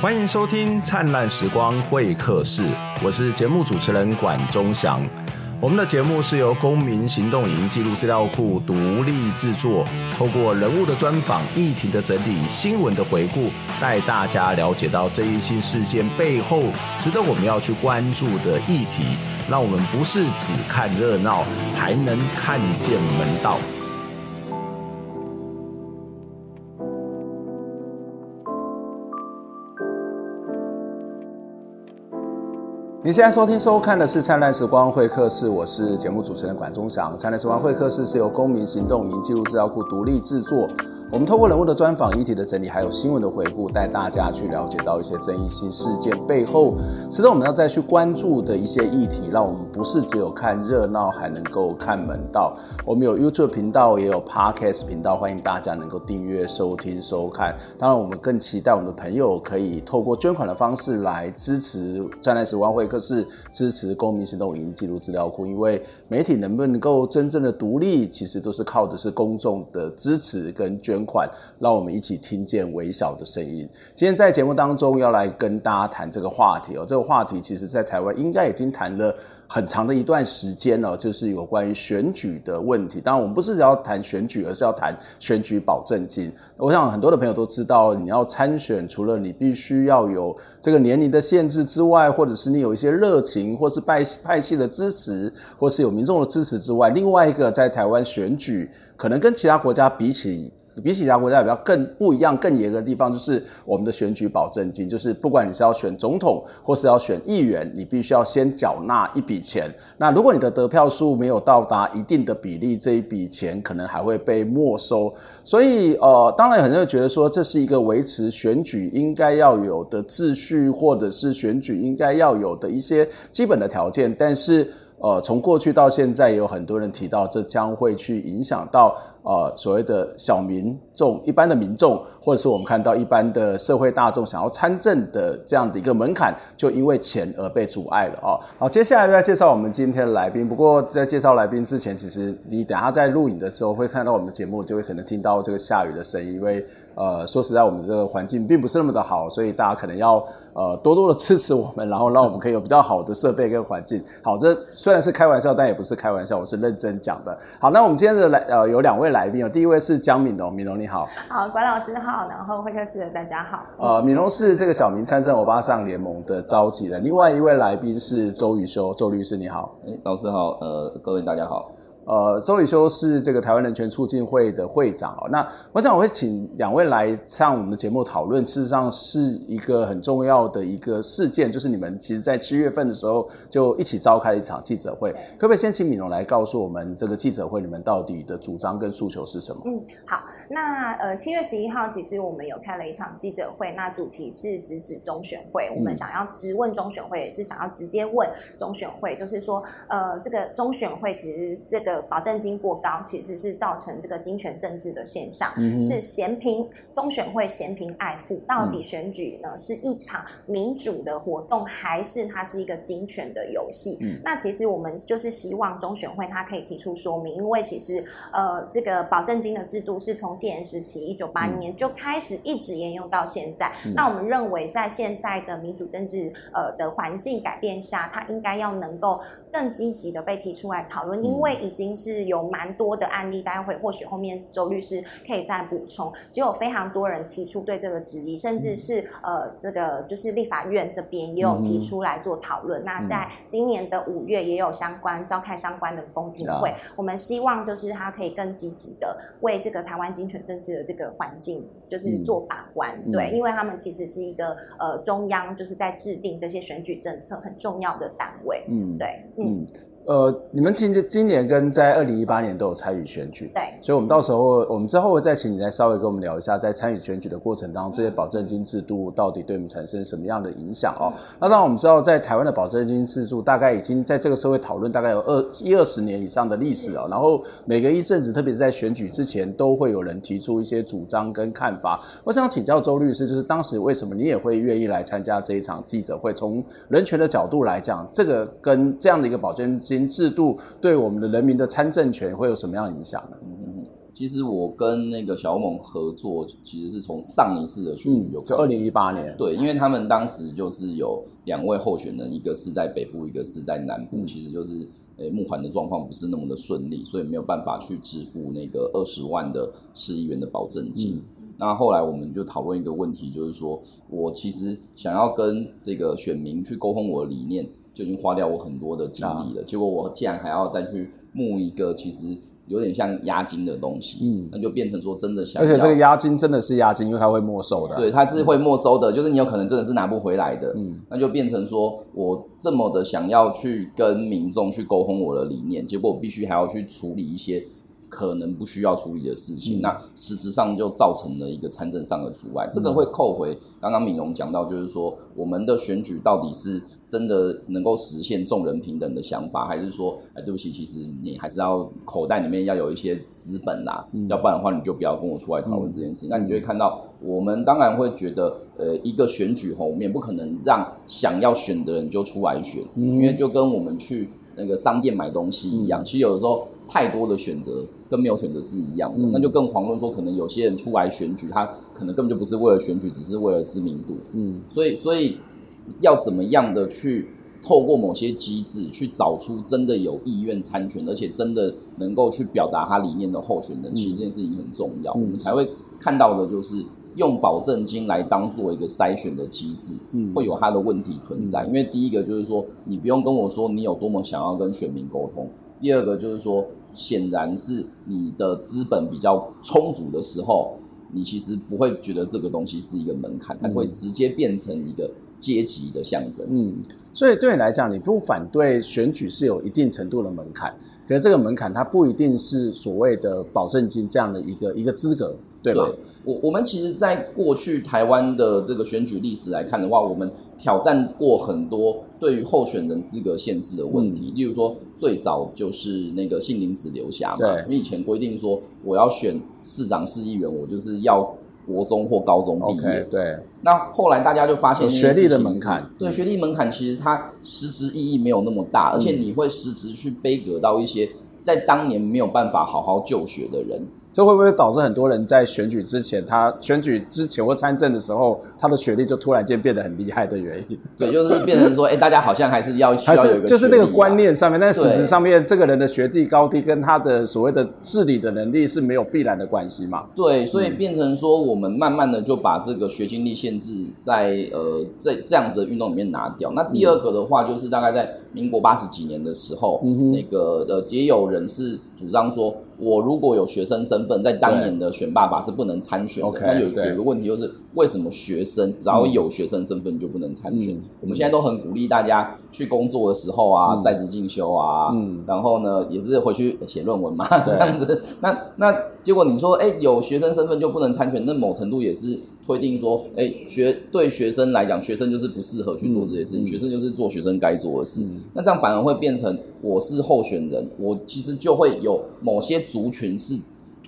欢迎收听《灿烂时光会客室》，我是节目主持人管中祥。我们的节目是由公民行动营记录资料库独立制作，透过人物的专访、议题的整理、新闻的回顾，带大家了解到这一些事件背后值得我们要去关注的议题，让我们不是只看热闹，还能看见门道。你现在收听收看的是《灿烂时光会客室》，我是节目主持人管中祥。《灿烂时光会客室》是由公民行动影音记录资料库独立制作。我们透过人物的专访、议题的整理，还有新闻的回顾，带大家去了解到一些争议性事件背后，值得我们要再去关注的一些议题，让我们不是只有看热闹，还能够看门道。我们有 YouTube 频道，也有 Podcast 频道，欢迎大家能够订阅、收听、收看。当然，我们更期待我们的朋友可以透过捐款的方式来支持《灿烂时光会客是》，支持公民行动影音记录资料库。因为媒体能不能够真正的独立，其实都是靠的是公众的支持跟捐。款，让我们一起听见微小的声音。今天在节目当中要来跟大家谈这个话题哦，这个话题其实在台湾应该已经谈了很长的一段时间了，就是有关于选举的问题。当然，我们不是要谈选举，而是要谈选举保证金。我想很多的朋友都知道，你要参选，除了你必须要有这个年龄的限制之外，或者是你有一些热情，或是派派系的支持，或是有民众的支持之外，另外一个在台湾选举，可能跟其他国家比起。比起其他国家比较更不一样、更严格的地方，就是我们的选举保证金，就是不管你是要选总统或是要选议员，你必须要先缴纳一笔钱。那如果你的得票数没有到达一定的比例，这一笔钱可能还会被没收。所以，呃，当然很多人觉得说这是一个维持选举应该要有的秩序，或者是选举应该要有的一些基本的条件，但是。呃，从过去到现在，有很多人提到，这将会去影响到呃所谓的小民众、一般的民众，或者是我们看到一般的社会大众想要参政的这样的一个门槛，就因为钱而被阻碍了哦。好，接下来再介绍我们今天的来宾。不过在介绍来宾之前，其实你等下在录影的时候会看到我们的节目，就会可能听到这个下雨的声音，因为呃说实在，我们这个环境并不是那么的好，所以大家可能要呃多多的支持我们，然后让我们可以有比较好的设备跟环境。好，这虽然是开玩笑，但也不是开玩笑，我是认真讲的。好，那我们今天的来呃有两位来宾哦，第一位是江敏龙，敏龙你好。好，管老师好，然后会客室的大家好。呃，敏龙是这个小明参政欧巴桑联盟的召集人，另外一位来宾是周宇修，周律师你好。哎，老师好，呃，各位大家好。呃，周宇修是这个台湾人权促进会的会长哦。那我想我会请两位来上我们的节目讨论，事实上是一个很重要的一个事件，就是你们其实在七月份的时候就一起召开了一场记者会，可不可以先请敏龙来告诉我们这个记者会你们到底的主张跟诉求是什么？嗯，好，那呃七月十一号其实我们有开了一场记者会，那主题是直指中选会，我们想要直问中选会，也是想要直接问中选会，就是说呃这个中选会其实这个。保证金过高，其实是造成这个金权政治的现象，嗯、是嫌贫中选会嫌贫爱富，到底选举呢是一场民主的活动，还是它是一个金权的游戏？嗯、那其实我们就是希望中选会它可以提出说明，因为其实呃这个保证金的制度是从戒严时期一九八一年就开始一直沿用到现在。嗯、那我们认为在现在的民主政治呃的环境改变下，它应该要能够更积极的被提出来讨论，因为已经。是有蛮多的案例，待会或许后面周律师可以再补充。只有非常多人提出对这个质疑，甚至是、嗯、呃，这个就是立法院这边也有提出来做讨论。嗯、那在今年的五月也有相关召开相关的公听会。嗯、我们希望就是他可以更积极的为这个台湾金权政治的这个环境就是做把关，嗯、对，因为他们其实是一个呃中央就是在制定这些选举政策很重要的单位。嗯，对，嗯。嗯呃，你们今今年跟在二零一八年都有参与选举，对，所以我们到时候我们之后会再请你再稍微跟我们聊一下，在参与选举的过程当中，这些保证金制度到底对我们产生什么样的影响哦？嗯、那当然我们知道，在台湾的保证金制度大概已经在这个社会讨论大概有二一二十年以上的历史哦，然后每隔一阵子，特别是在选举之前，都会有人提出一些主张跟看法。我想请教周律师，就是当时为什么你也会愿意来参加这一场记者会？从人权的角度来讲，这个跟这样的一个保证金。新制度对我们的人民的参政权会有什么样的影响呢？其实我跟那个小欧盟合作，其实是从上一次的选举就、嗯、就二零一八年，对，因为他们当时就是有两位候选人，一个是在北部，一个是在南部，嗯、其实就是诶募款的状况不是那么的顺利，所以没有办法去支付那个二十万的市议员的保证金。嗯、那后来我们就讨论一个问题，就是说我其实想要跟这个选民去沟通我的理念，就已经花掉我很多的精力了，啊、结果我竟然还要再去募一个其实。有点像押金的东西，嗯，那就变成说真的想，而且这个押金真的是押金，因为它会没收的，对，它是会没收的，就是你有可能真的是拿不回来的，嗯，那就变成说我这么的想要去跟民众去沟通我的理念，结果我必须还要去处理一些可能不需要处理的事情，嗯、那实质上就造成了一个参政上的阻碍，这个会扣回刚刚敏荣讲到，就是说我们的选举到底是。真的能够实现众人平等的想法，还是说，哎，对不起，其实你还是要口袋里面要有一些资本啦，嗯、要不然的话，你就不要跟我出来讨论这件事。嗯、那你就会看到，我们当然会觉得，呃，一个选举后面不可能让想要选的人就出来选，嗯、因为就跟我们去那个商店买东西一样，嗯、其实有的时候太多的选择跟没有选择是一样的，嗯、那就更遑论说，可能有些人出来选举，他可能根本就不是为了选举，只是为了知名度，嗯，所以，所以。要怎么样的去透过某些机制去找出真的有意愿参选，而且真的能够去表达他理念的候选人，其实这件事情很重要。嗯、我们才会看到的就是用保证金来当做一个筛选的机制，嗯，会有它的问题存在。嗯、因为第一个就是说，你不用跟我说你有多么想要跟选民沟通；第二个就是说，显然是你的资本比较充足的时候，你其实不会觉得这个东西是一个门槛，它会直接变成一个。阶级的象征，嗯，所以对你来讲，你不反对选举是有一定程度的门槛，可是这个门槛它不一定是所谓的保证金这样的一个一个资格，对吧？对，我我们其实，在过去台湾的这个选举历史来看的话，我们挑战过很多对于候选人资格限制的问题，嗯、例如说最早就是那个姓林子留下嘛，对，因为以前规定说我要选市长、市议员，我就是要。国中或高中毕业，okay, 对。那后来大家就发现学历的门槛，对学历门槛其实它实质意义没有那么大，嗯、而且你会实质去背隔到一些在当年没有办法好好就学的人。这会不会导致很多人在选举之前，他选举之前或参政的时候，他的学历就突然间变得很厉害的原因？对，就是变成说，哎、欸，大家好像还是要需要有一个、啊、就是那个观念上面，但事实上面，这个人的学历高低跟他的所谓的治理的能力是没有必然的关系嘛？对，所以变成说，我们慢慢的就把这个学经历限制在呃这这样子的运动里面拿掉。那第二个的话，就是大概在民国八十几年的时候，嗯、那个呃也有人是主张说。我如果有学生身份，在当年的选爸爸是不能参选的。那有有个问题就是，为什么学生只要有学生身份就不能参选？我们现在都很鼓励大家去工作的时候啊，在职进修啊，嗯然后呢，也是回去写论文嘛，这样子。那那结果你说，哎，有学生身份就不能参选，那某程度也是推定说，哎，学对学生来讲，学生就是不适合去做这些事情，学生就是做学生该做的事。那这样反而会变成，我是候选人，我其实就会有某些。族群是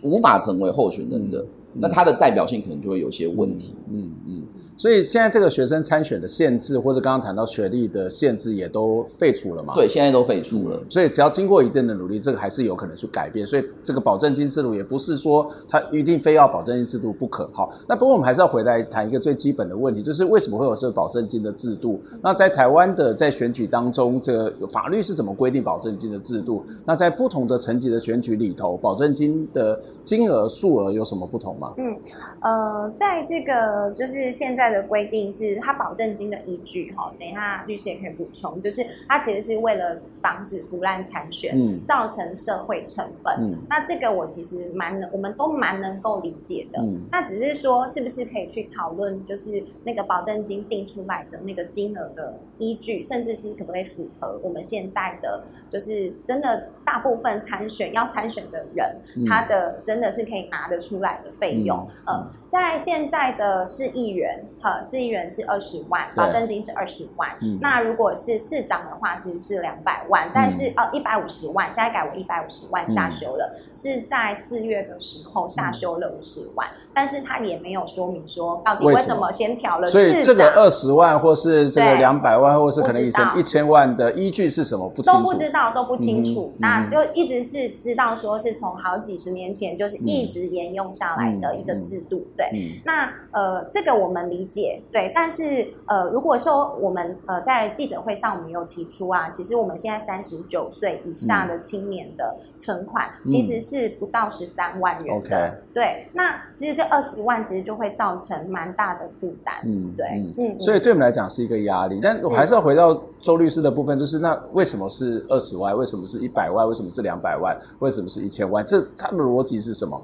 无法成为候选人的，嗯、那他的代表性可能就会有些问题。嗯嗯。嗯所以现在这个学生参选的限制，或者刚刚谈到学历的限制，也都废除了嘛？对，现在都废除了。所以只要经过一定的努力，这个还是有可能去改变。所以这个保证金制度也不是说他一定非要保证金制度不可。好，那不过我们还是要回来谈一个最基本的问题，就是为什么会有这个保证金的制度？那在台湾的在选举当中，这个法律是怎么规定保证金的制度？那在不同的层级的选举里头，保证金的金额数额有什么不同吗？嗯，呃，在这个就是现在。的规定是它保证金的依据哈，等一下律师也可以补充，就是它其实是为了防止腐烂参选，嗯，造成社会成本。嗯，那这个我其实蛮能，我们都蛮能够理解的。嗯，那只是说是不是可以去讨论，就是那个保证金定出来的那个金额的依据，甚至是可不可以符合我们现代的，就是真的大部分参选要参选的人，嗯，他的真的是可以拿得出来的费用。嗯，呃，在现在的市议员。呃，市议员是二十万，保证金是二十万。嗯、那如果是市长的话，其实是两百万，但是、嗯、哦，一百五十万，现在改为一百五十万下修了，嗯、是在四月的时候下修了五十万，嗯、但是他也没有说明说到底为什么先调了市长。所以这个二十万或是这个两百万，或是可能以前一千万的依据是什么？不都不知道，都不清楚。嗯、那就一直是知道说是从好几十年前就是一直沿用下来的一个制度。嗯、对，嗯、那呃，这个我们理解，对，但是。呃，如果说我们呃在记者会上我们有提出啊，其实我们现在三十九岁以下的青年的存款其实是不到十三万元的，嗯、对。那其实这二十万其实就会造成蛮大的负担，嗯，对，嗯。嗯，所以对我们来讲是一个压力，但我还是要回到周律师的部分，就是那为什么是二十万？为什么是一百万？为什么是两百万？为什么是一千万？这它的逻辑是什么？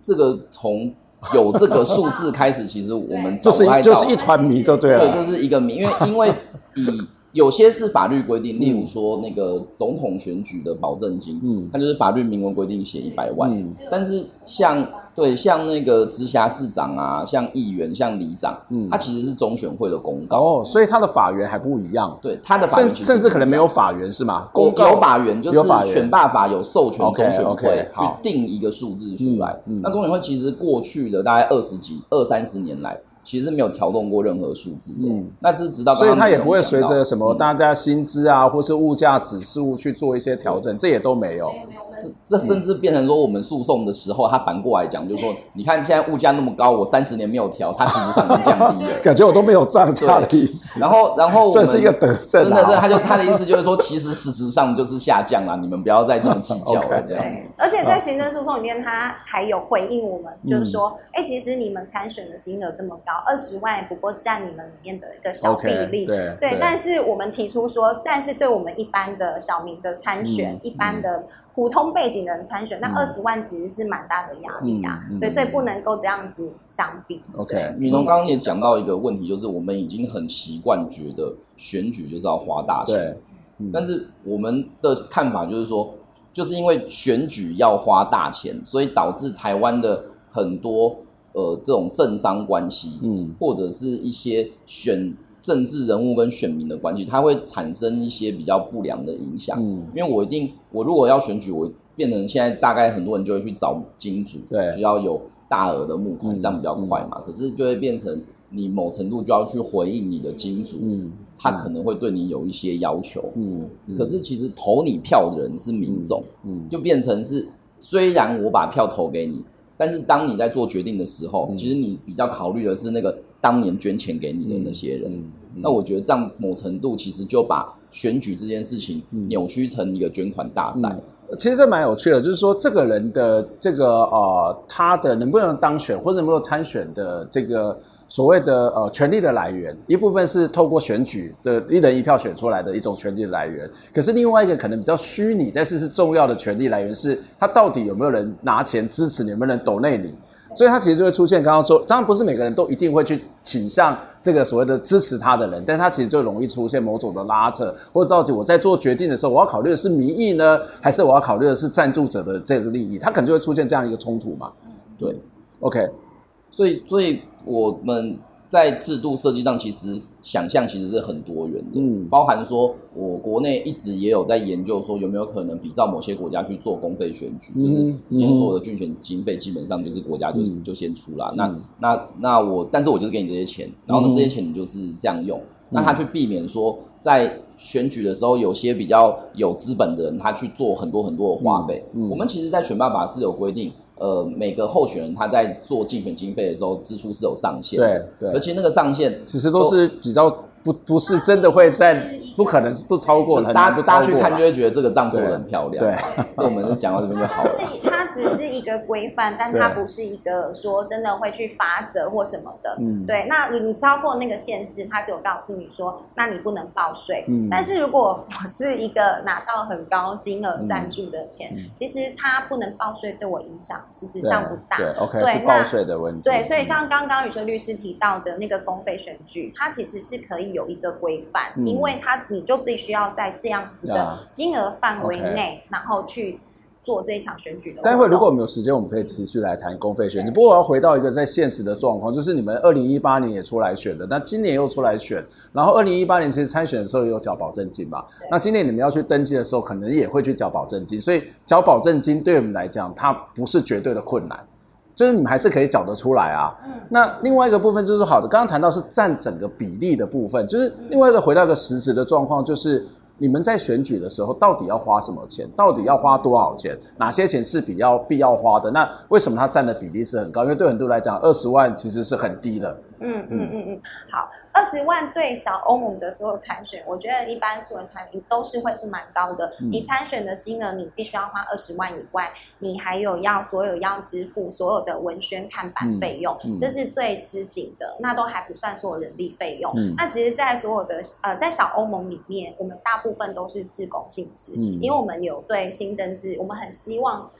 这个从。有这个数字开始，其实我们就是就是一团迷，就对了。对，就是一个谜，因为因为以有些是法律规定，例如说那个总统选举的保证金，嗯，它就是法律明文规定写一百万，嗯，但是像。对，像那个直辖市长啊，像议员、像里长，嗯，他其实是中选会的公告哦，所以他的法源还不一样。对，他的法源甚甚至可能没有法源是吗？公告有法源，就是选罢法有授权中选会去定一个数字出来。那中选会其实过去的大概二十几、二三十年来。其实没有调动过任何数字，嗯，那是直到刚刚，所以它也不会随着什么大家薪资啊，嗯、或是物价指数去做一些调整，这也都没有。这这甚至变成说，我们诉讼的时候，他反过来讲，就是说，你看现在物价那么高，我三十年没有调，它实际上已经降低了，感觉我都没有涨价的意思。然后，然后这 是一个德政，真的，真的，他就他的意思就是说，其实实质上就是下降了，你们不要再这么计较了。这样。对，而且在行政诉讼里面，他还有回应我们，就是说，哎，其实你们参选的金额这么高，二十万。不过占你们里面的一个小比例，okay, 对，对，对，但是我们提出说，但是对我们一般的小民的参选，嗯、一般的普通背景的人参选，嗯、那二十万其实是蛮大的压力啊，嗯、对，所以不能够这样子相比。OK，雨农刚刚也讲到一个问题，就是我们已经很习惯觉得选举就是要花大钱，对，嗯、但是我们的看法就是说，就是因为选举要花大钱，所以导致台湾的很多。呃，这种政商关系，嗯，或者是一些选政治人物跟选民的关系，它会产生一些比较不良的影响。嗯，因为我一定，我如果要选举，我变成现在大概很多人就会去找金主，对，需要有大额的募款，这样比较快嘛。可是就会变成你某程度就要去回应你的金主，嗯，他可能会对你有一些要求，嗯，可是其实投你票的人是民众，嗯，就变成是虽然我把票投给你。但是当你在做决定的时候，嗯、其实你比较考虑的是那个当年捐钱给你的那些人。嗯嗯嗯、那我觉得这样某程度其实就把选举这件事情扭曲成一个捐款大赛。嗯、其实这蛮有趣的，就是说这个人的这个呃，他的能不能当选或者能不能参选的这个。所谓的呃权力的来源，一部分是透过选举的一人一票选出来的一种权力的来源，可是另外一个可能比较虚拟，但是是重要的权力来源是，他到底有没有人拿钱支持你，有没有人抖内你，所以他其实就会出现刚刚说，当然不是每个人都一定会去倾向这个所谓的支持他的人，但是他其实就容易出现某种的拉扯，或者到底我在做决定的时候，我要考虑的是民意呢，还是我要考虑的是赞助者的这个利益，他可能就会出现这样一个冲突嘛？对，OK。所以，所以我们在制度设计上，其实想象其实是很多元的，嗯，包含说，我国内一直也有在研究说，有没有可能比照某些国家去做公费选举，嗯、就是今天所有的竞选经费基本上就是国家就、嗯、就先出了，那、嗯、那那我，但是我就是给你这些钱，然后呢，这些钱你就是这样用，嗯、那他去避免说，在选举的时候，有些比较有资本的人，他去做很多很多的花费，嗯。嗯、我们其实，在选罢法是有规定。呃，每个候选人他在做竞选经费的时候，支出是有上限的。对对，而且那个上限其实都是比较不不是真的会在。不可能是不超过的，大家大家去看就会觉得这个账做的很漂亮。对，那我们就讲到这边就好了。它只是一个规范，但它不是一个说真的会去罚则或什么的。嗯，对。那你超过那个限制，它只有告诉你说，那你不能报税。嗯。但是如果我是一个拿到很高金额赞助的钱，其实它不能报税，对我影响实质上不大。对，OK，是报税的问题。对，所以像刚刚宇轩律师提到的那个公费选举，它其实是可以有一个规范，因为它。你就必须要在这样子的金额范围内，然后去做这一场选举的。待会如果我们有时间，我们可以持续来谈公费选举。不过我要回到一个在现实的状况，就是你们二零一八年也出来选的，那今年又出来选，然后二零一八年其实参选的时候也有缴保证金嘛。那今年你们要去登记的时候，可能也会去缴保证金，所以缴保证金对我们来讲，它不是绝对的困难。就是你们还是可以缴得出来啊。嗯，那另外一个部分就是好的，刚刚谈到是占整个比例的部分，就是另外一个回到一个实质的状况，就是你们在选举的时候到底要花什么钱，到底要花多少钱，哪些钱是比较必要花的？那为什么它占的比例是很高？因为对很多人来讲，二十万其实是很低的。嗯嗯嗯嗯，好，二十万对小欧盟的所有参选，我觉得一般所有参与都是会是蛮高的。嗯、你参选的金额，你必须要花二十万以外，你还有要所有要支付所有的文宣看板费用，嗯嗯、这是最吃紧的，那都还不算所有人力费用。嗯、那其实，在所有的呃，在小欧盟里面，我们大部分都是自工性质，嗯、因为我们有对新政治，我们很希望。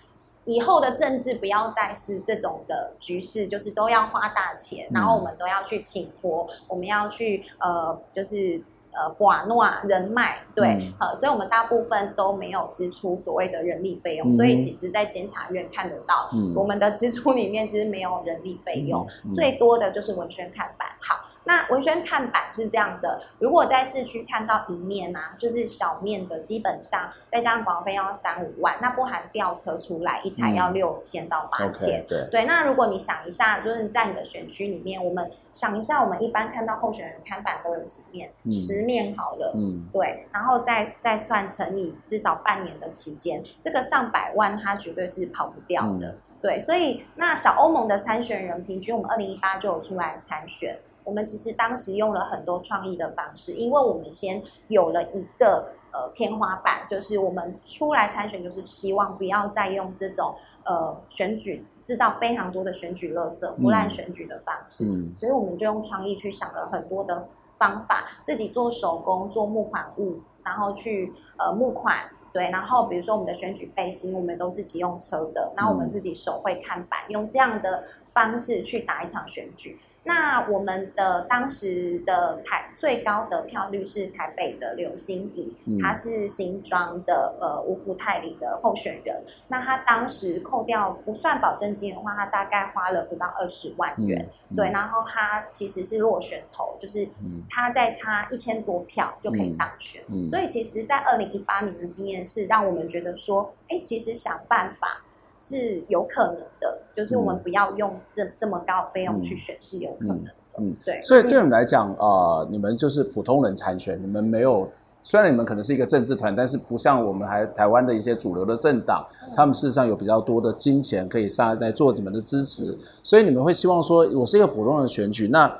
以后的政治不要再是这种的局势，就是都要花大钱，然后我们都要去请托，我们要去呃，就是呃，寡诺人脉，对，呃，所以我们大部分都没有支出所谓的人力费用，所以其实，在监察院看得到，我们的支出里面其实没有人力费用，最多的就是文宣看板，好。那文宣看板是这样的，如果在市区看到一面啊，就是小面的，基本上再加上广告费要三五万，那不含吊车出来一台要六千到八千。嗯 okay, 对，对，那如果你想一下，就是在你的选区里面，我们想一下，我们一般看到候选人看板都有几面？嗯、十面好了。嗯，对，然后再再算乘以至少半年的期间，这个上百万它绝对是跑不掉的。嗯、对，所以那小欧盟的参选人平均，我们二零一八就有出来参选。我们其实当时用了很多创意的方式，因为我们先有了一个呃天花板，就是我们出来参选，就是希望不要再用这种呃选举制造非常多的选举垃圾、腐烂选举的方式，嗯、所以我们就用创意去想了很多的方法，自己做手工做募款物，然后去呃募款，对，然后比如说我们的选举背心，我们都自己用车的，然后我们自己手绘看板，用这样的方式去打一场选举。那我们的当时的台最高得票率是台北的刘欣怡，他是新庄的呃五股泰里的候选人。那她当时扣掉不算保证金的话，她大概花了不到二十万元。嗯嗯、对，然后她其实是落选头，就是她再差一千多票就可以当选。嗯嗯、所以其实，在二零一八年的经验是让我们觉得说，哎，其实想办法。是有可能的，就是我们不要用这这么高的费用去选是有可能的，嗯，嗯对。所以对我们来讲，啊、呃，你们就是普通人参选，你们没有，虽然你们可能是一个政治团，但是不像我们还台湾的一些主流的政党，他们事实上有比较多的金钱可以上来做你们的支持，所以你们会希望说，我是一个普通人选举，那。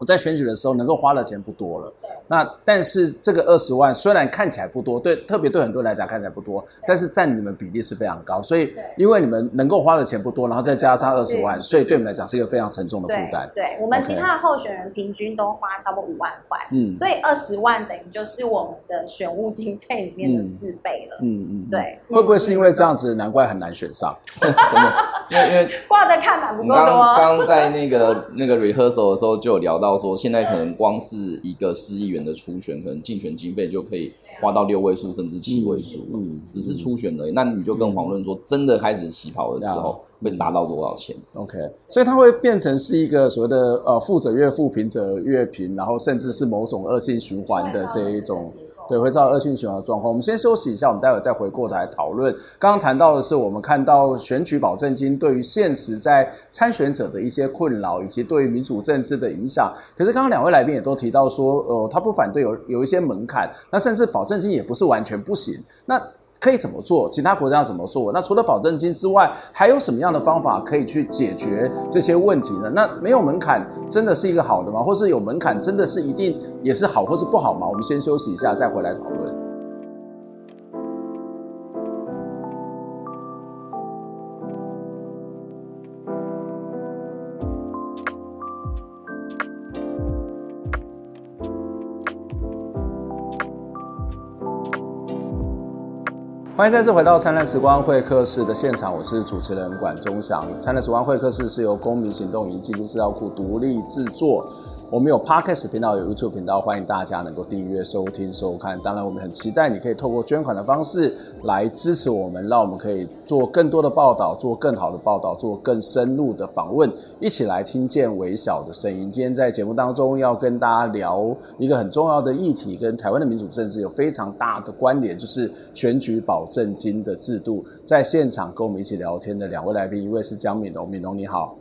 我在选举的时候能够花的钱不多了，那但是这个二十万虽然看起来不多，对，特别对很多人来讲看起来不多，但是占你们比例是非常高，所以因为你们能够花的钱不多，然后再加上二十万，所以对你们来讲是一个非常沉重的负担。对，我们其他的候选人平均都花差不多五万块，嗯，所以二十万等于就是我们的选务经费里面的四倍了，嗯嗯，对。会不会是因为这样子，难怪很难选上？因为因为挂的看板不够多。刚刚在那个那个 rehearsal 的时候就有聊到。说现在可能光是一个市议员的初选，可能竞选经费就可以花到六位数甚至七位数，嗯，只是初选而已。那你就更遑论说，真的开始起跑的时候，会砸到多少钱？OK，所以它会变成是一个所谓的呃富者越富，贫者越贫，然后甚至是某种恶性循环的这一种。对，会造成恶性循环的状况。我们先休息一下，我们待会再回过头来讨论。刚刚谈到的是，我们看到选举保证金对于现实在参选者的一些困扰，以及对于民主政治的影响。可是刚刚两位来宾也都提到说，呃，他不反对有有一些门槛，那甚至保证金也不是完全不行。那可以怎么做？其他国家怎么做？那除了保证金之外，还有什么样的方法可以去解决这些问题呢？那没有门槛真的是一个好的吗？或是有门槛真的是一定也是好或是不好吗？我们先休息一下，再回来讨论。欢迎再次回到灿烂时光会客室的现场，我是主持人管中祥。灿烂时光会客室是由公民行动营记录资料库独立制作。我们有 Podcast 频道，有 YouTube 频道，欢迎大家能够订阅、收听、收看。当然，我们很期待你可以透过捐款的方式来支持我们，让我们可以做更多的报道，做更好的报道，做更深入的访问，一起来听见微小的声音。今天在节目当中要跟大家聊一个很重要的议题，跟台湾的民主政治有非常大的关联，就是选举保证金的制度。在现场跟我们一起聊天的两位来宾，一位是江敏农，敏农你好。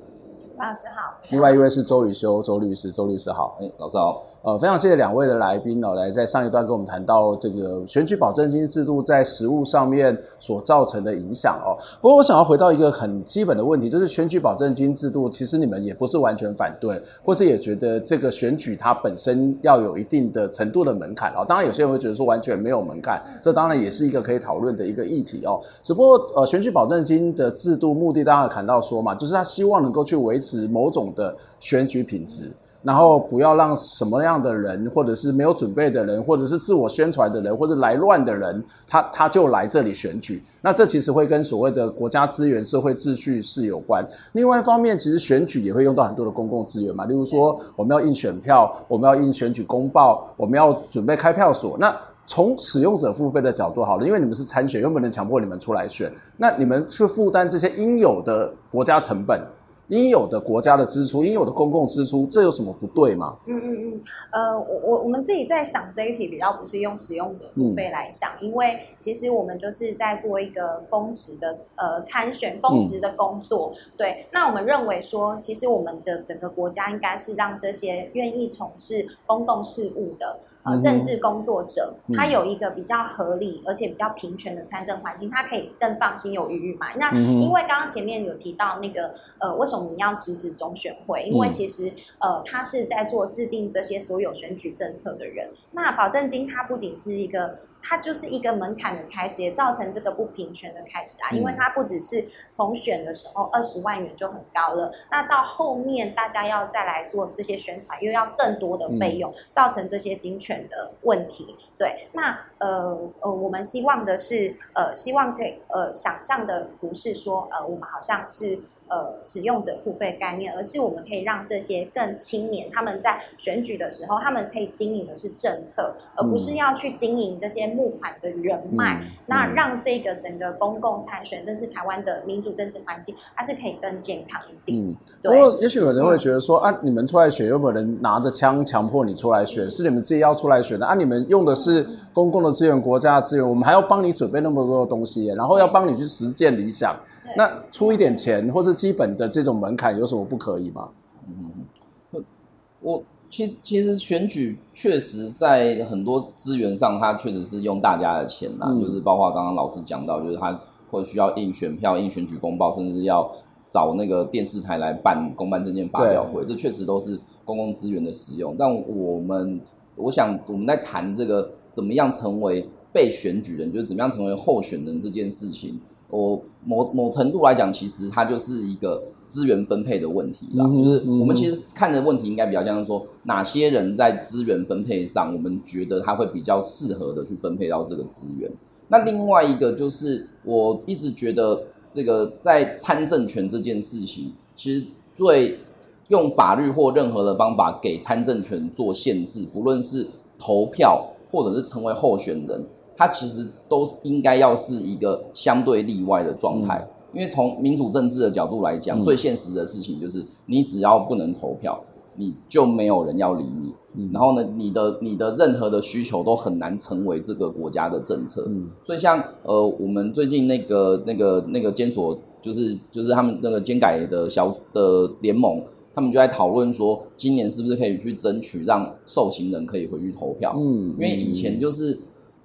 老师好，另外一位是周宇修，周律师，周律师好，哎，老师好。呃，非常谢谢两位的来宾哦，来在上一段跟我们谈到这个选举保证金制度在实务上面所造成的影响哦。不过我想要回到一个很基本的问题，就是选举保证金制度，其实你们也不是完全反对，或是也觉得这个选举它本身要有一定的程度的门槛哦。当然有些人会觉得说完全没有门槛，这当然也是一个可以讨论的一个议题哦。只不过呃，选举保证金的制度目的，当然谈到说嘛，就是他希望能够去维持某种的选举品质。然后不要让什么样的人，或者是没有准备的人，或者是自我宣传的人，或者来乱的人，他他就来这里选举。那这其实会跟所谓的国家资源、社会秩序是有关。另外一方面，其实选举也会用到很多的公共资源嘛，例如说我们要印选票，我们要印选举公报，我们要准备开票所。那从使用者付费的角度好了，因为你们是参选，又不能强迫你们出来选，那你们去负担这些应有的国家成本。应有的国家的支出，应有的公共支出，这有什么不对吗？嗯嗯嗯，呃，我我我们自己在想这一题，比较不是用使用者付费来想，嗯，因为其实我们就是在做一个公职的呃参选公职的工作，嗯，对。那我们认为说，其实我们的整个国家应该是让这些愿意从事公共事务的。呃，政治工作者他有一个比较合理而且比较平权的参政环境，他可以更放心有余裕嘛。那因为刚刚前面有提到那个呃，为什么你要直指中选会？因为其实呃，他是在做制定这些所有选举政策的人。那保证金它不仅是一个。它就是一个门槛的开始，也造成这个不平权的开始啊！因为它不只是从选的时候二十万元就很高了，那到后面大家要再来做这些宣传，又要更多的费用，造成这些金权的问题。对，那呃呃，我们希望的是，呃，希望可以呃想象的不是说呃，我们好像是。呃，使用者付费概念，而是我们可以让这些更青年，他们在选举的时候，他们可以经营的是政策，而不是要去经营这些募款的人脉。嗯、那让这个整个公共参选，这是台湾的民主政治环境，它是可以更健康一点。嗯，对。不过，也许有人会觉得说，嗯、啊，你们出来选，有没有人拿着枪强迫你出来选？嗯、是你们自己要出来选的啊？你们用的是公共的资源、国家的资源，我们还要帮你准备那么多的东西，然后要帮你去实践理想。那出一点钱，或是基本的这种门槛，有什么不可以吗？嗯，我其实其实选举确实在很多资源上，它确实是用大家的钱啦，嗯、就是包括刚刚老师讲到，就是他会需要印选票、印选举公报，甚至要找那个电视台来办公办证件发表会，这确实都是公共资源的使用。但我们我想我们在谈这个怎么样成为被选举人，就是怎么样成为候选人这件事情。我某某程度来讲，其实它就是一个资源分配的问题啦。就是我们其实看的问题应该比较像是说，哪些人在资源分配上，我们觉得他会比较适合的去分配到这个资源。那另外一个就是，我一直觉得这个在参政权这件事情，其实对用法律或任何的方法给参政权做限制，不论是投票或者是成为候选人。它其实都是应该要是一个相对例外的状态，因为从民主政治的角度来讲，最现实的事情就是，你只要不能投票，你就没有人要理你。然后呢，你的你的任何的需求都很难成为这个国家的政策。所以像呃，我们最近那个那个那个监所，就是就是他们那个监改的小的联盟，他们就在讨论说，今年是不是可以去争取让受刑人可以回去投票？嗯，因为以前就是。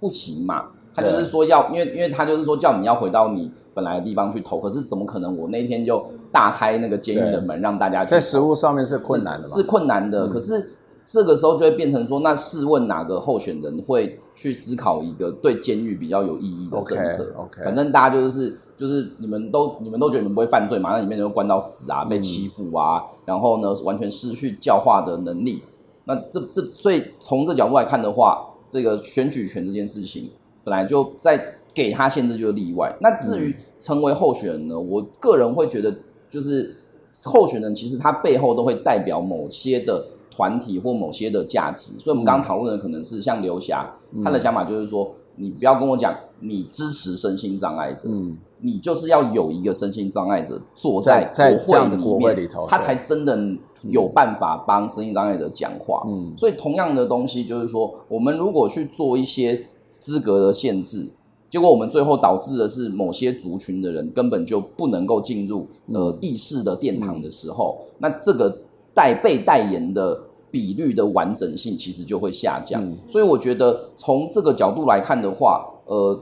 不行嘛？他就是说要，因为因为他就是说叫你要回到你本来的地方去投，可是怎么可能？我那天就大开那个监狱的门让大家去。在实物上面是困难的嘛？是困难的。嗯、可是这个时候就会变成说，那试问哪个候选人会去思考一个对监狱比较有意义的政策？OK，, okay 反正大家就是就是你们都你们都觉得你们不会犯罪嘛？那里面就关到死啊，被欺负啊，嗯、然后呢完全失去教化的能力。那这这所以从这角度来看的话。这个选举权这件事情，本来就在给他限制就是例外。那至于成为候选人呢？我个人会觉得，就是候选人其实他背后都会代表某些的团体或某些的价值。所以，我们刚刚讨论的可能是像刘霞，他的想法就是说，你不要跟我讲你支持身心障碍者，嗯，你就是要有一个身心障碍者坐在国会里面，国会里头，他才真的有办法帮身心障碍者讲话。嗯，所以同样的东西就是说，我们如果去做一些资格的限制。结果我们最后导致的是某些族群的人根本就不能够进入呃议事的殿堂的时候，嗯、那这个代被代言的比率的完整性其实就会下降。嗯、所以我觉得从这个角度来看的话，呃，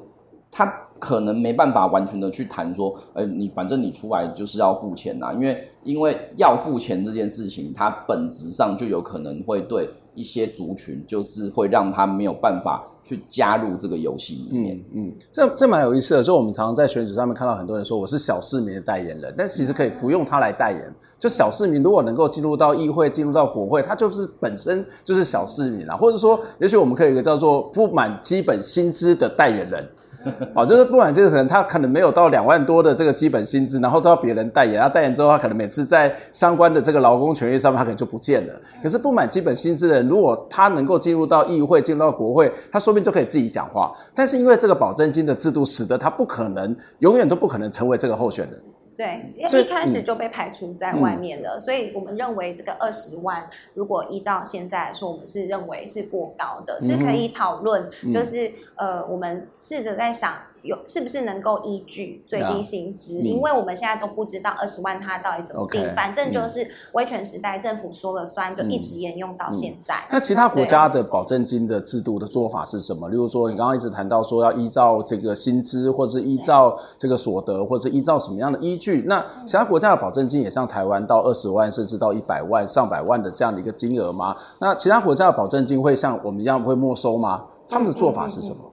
他可能没办法完全的去谈说，呃，你反正你出来就是要付钱呐，因为因为要付钱这件事情，它本质上就有可能会对一些族群，就是会让他没有办法。去加入这个游戏里面，嗯，这这蛮有意思的。就我们常常在选举上面看到很多人说我是小市民的代言人，但其实可以不用他来代言。就小市民如果能够进入到议会、进入到国会，他就是本身就是小市民啊。或者说，也许我们可以一个叫做不满基本薪资的代言人。哦，就是不管这个人，他可能没有到两万多的这个基本薪资，然后都要别人代言，然后代言之后，他可能每次在相关的这个劳工权益上面，他可能就不见了。可是不满基本薪资的人，如果他能够进入到议会、进入到国会，他说不定就可以自己讲话。但是因为这个保证金的制度，使得他不可能，永远都不可能成为这个候选人。对，因为一开始就被排除在外面了，所以，嗯、所以我们认为这个二十万，如果依照现在来说，我们是认为是过高的，嗯、是可以讨论，就是、嗯、呃，我们试着在想。有是不是能够依据最低薪资因为我们现在都不知道二十万它到底怎么定反正就是威权时代政府说了算，嗯、就一直沿用到现在。嗯、那其他国家的保证金的制度的做法是什么？例如说，你刚刚一直谈到说要依照这个薪资，或者是依照这个所得，或者依照什么样的依据？那其他国家的保证金也像台湾到二十万，甚至到一百万、上百万的这样的一个金额吗？那其他国家的保证金会像我们一样会没收吗？他们的做法是什么？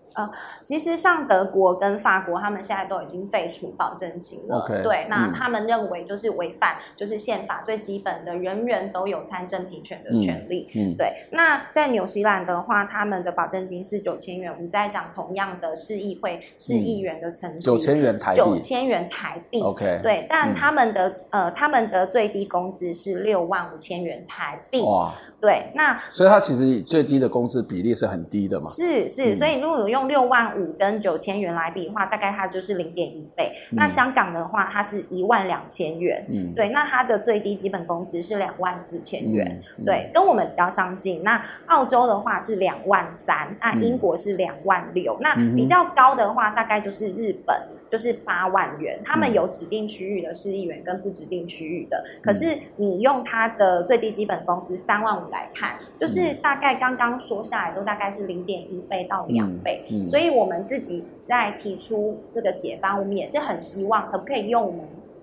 其实像德国跟法国，他们现在都已经废除保证金了。Okay, 对，那他们认为就是违反就是宪法最基本的人人都有参政平权的权利。嗯，嗯对。那在纽西兰的话，他们的保证金是九千元。我们在讲同样的市议会市议员的层级，九千元台币。九千元台币。OK。对，但他们的、嗯、呃，他们的最低工资是六万五千元台币。哇。对，那所以它其实最低的工资比例是很低的嘛？是是，所以如果有用六万五跟九千元来比的话，大概它就是零点一倍。嗯、那香港的话，它是一万两千元，嗯，对，那它的最低基本工资是两万四千元，对，跟我们比较相近。那澳洲的话是两万三，那英国是两万六，嗯、那比较高的话，大概就是日本，就是八万元。他们有指定区域的市议员跟不指定区域的，嗯、可是你用它的最低基本工资三万五来看，就是大概刚刚说下来都大概是零点一倍到两倍，所以我们自己在提出这个解方，我们也是很希望可不可以用我们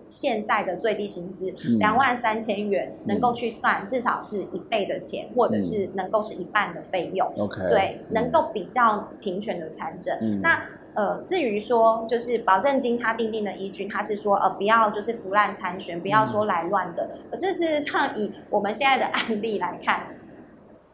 现在的最低薪资两万三千元，能够去算至少是一倍的钱，或者是能够是一半的费用。OK，、嗯、对，能够比较平权的参政。嗯、那呃，至于说就是保证金它定定的依据，它是说呃不要就是腐烂参选，不要说来乱的。可是事实上，以我们现在的案例来看。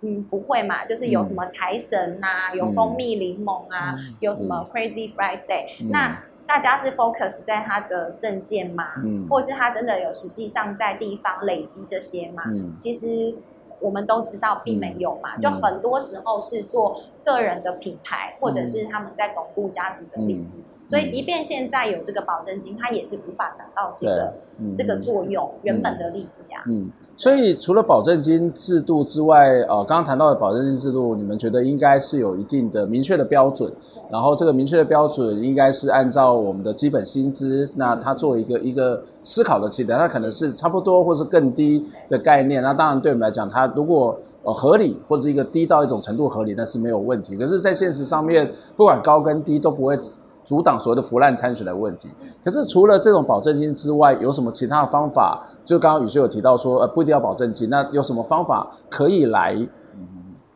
嗯，不会嘛？就是有什么财神呐、啊，嗯、有蜂蜜柠檬啊，嗯、有什么 Crazy Friday，、嗯、那大家是 focus 在他的证件吗？嗯，或是他真的有实际上在地方累积这些吗？嗯，其实我们都知道并没有嘛，嗯、就很多时候是做个人的品牌，嗯、或者是他们在巩固家族的利益。嗯所以，即便现在有这个保证金，它也是无法达到这个、嗯、这个作用、嗯、原本的利益啊。嗯，所以除了保证金制度之外，呃，刚刚谈到的保证金制度，你们觉得应该是有一定的明确的标准，然后这个明确的标准应该是按照我们的基本薪资，那它做一个一个思考的起点，它可能是差不多或是更低的概念。那当然对我们来讲，它如果呃合理或者一个低到一种程度合理，那是没有问题。可是，在现实上面，不管高跟低都不会。阻挡所谓的腐烂参选的问题。可是除了这种保证金之外，有什么其他的方法？就刚刚宇轩有提到说，呃，不一定要保证金，那有什么方法可以来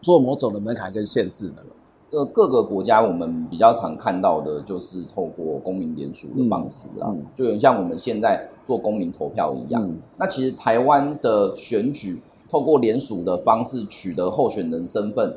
做某种的门槛跟限制呢？呃，各个国家我们比较常看到的就是透过公民联署的方式啊，嗯嗯、就有点像我们现在做公民投票一样。嗯、那其实台湾的选举透过联署的方式取得候选人身份。